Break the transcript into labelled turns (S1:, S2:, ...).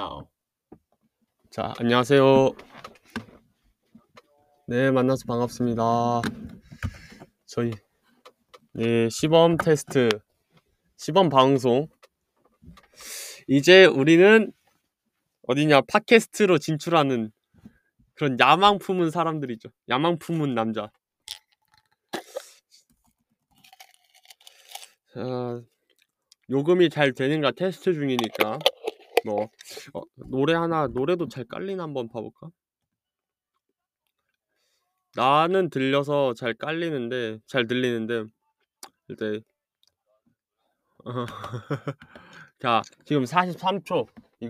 S1: now. 자, 안녕하세요. 네, 만나서 반갑습니다. 저희 네, 시범 테스트, 시범 방송. 이제 우리는 어디냐 팟캐스트로 진출하는 그런 야망 품은 사람들이죠. 야망 품은 남자. 자, 요금이 잘 되는가 테스트 중이니까 뭐 어, 노래 하나 노래도 잘 깔리나 한번 봐볼까? 나는 들려서 잘 깔리는데 잘 들리는데 일단 자 지금 43초